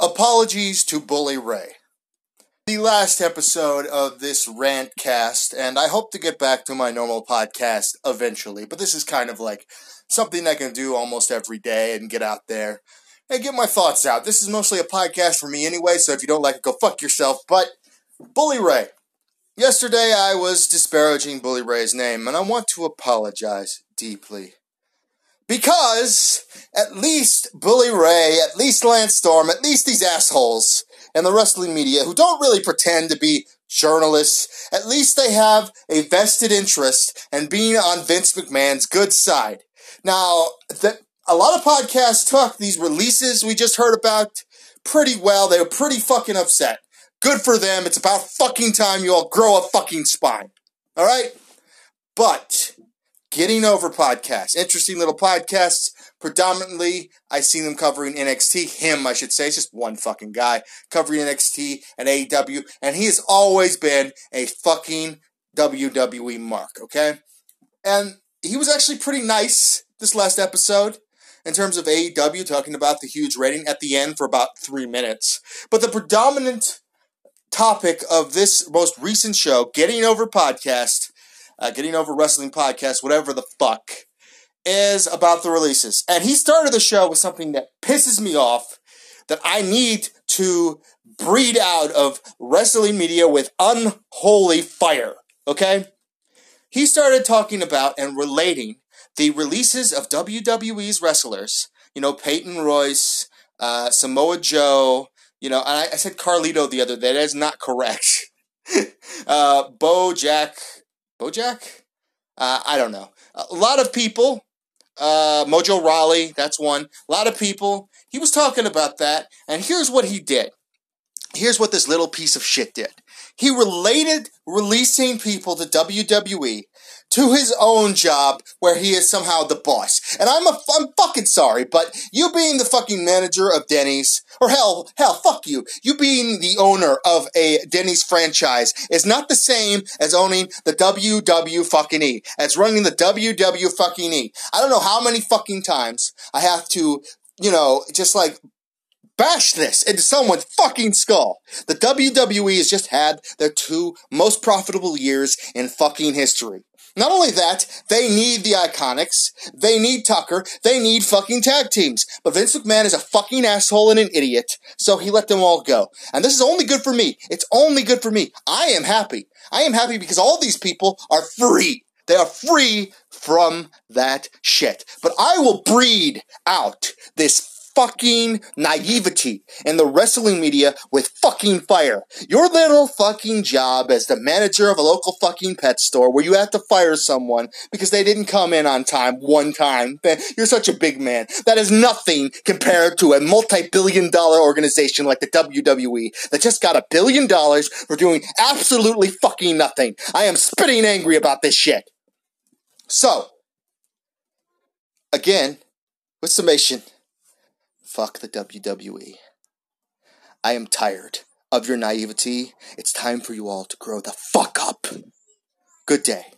Apologies to Bully Ray. The last episode of this rant cast, and I hope to get back to my normal podcast eventually, but this is kind of like something I can do almost every day and get out there and get my thoughts out. This is mostly a podcast for me anyway, so if you don't like it, go fuck yourself. But, Bully Ray. Yesterday I was disparaging Bully Ray's name, and I want to apologize deeply. Because at least Bully Ray, at least Lance Storm, at least these assholes and the wrestling media who don't really pretend to be journalists, at least they have a vested interest in being on Vince McMahon's good side. Now, the, a lot of podcasts took these releases we just heard about pretty well. They were pretty fucking upset. Good for them. It's about fucking time you all grow a fucking spine. All right? But Getting Over podcast. Interesting little podcasts. Predominantly, I see them covering NXT. Him, I should say. It's just one fucking guy covering NXT and AEW. And he has always been a fucking WWE mark, okay? And he was actually pretty nice this last episode in terms of AEW, talking about the huge rating at the end for about three minutes. But the predominant topic of this most recent show, Getting Over podcast, uh, Getting Over Wrestling podcast, whatever the fuck, is about the releases. And he started the show with something that pisses me off that I need to breed out of wrestling media with unholy fire. Okay? He started talking about and relating the releases of WWE's wrestlers, you know, Peyton Royce, uh, Samoa Joe, you know, and I, I said Carlito the other day. That is not correct. uh, Bojack, Bojack? Uh, I don't know. A lot of people, uh, Mojo Rawley, that's one. A lot of people. He was talking about that, and here's what he did. Here's what this little piece of shit did. He related releasing people to WWE to his own job where he is somehow the boss. And I'm a, I'm fucking sorry, but you being the fucking manager of Denny's, or hell, hell, fuck you, you being the owner of a Denny's franchise is not the same as owning the WW fucking E, as running the WW fucking E. I don't know how many fucking times I have to, you know, just like bash this into someone's fucking skull. The WWE has just had their two most profitable years in fucking history. Not only that, they need the Iconics, they need Tucker, they need fucking tag teams. But Vince McMahon is a fucking asshole and an idiot, so he let them all go. And this is only good for me. It's only good for me. I am happy. I am happy because all these people are free. They are free from that shit. But I will breed out this fucking naivety and the wrestling media with fucking fire. Your little fucking job as the manager of a local fucking pet store where you have to fire someone because they didn't come in on time one time. You're such a big man. That is nothing compared to a multi-billion dollar organization like the WWE that just got a billion dollars for doing absolutely fucking nothing. I am spitting angry about this shit. So, again, with summation, Fuck the WWE. I am tired of your naivety. It's time for you all to grow the fuck up. Good day.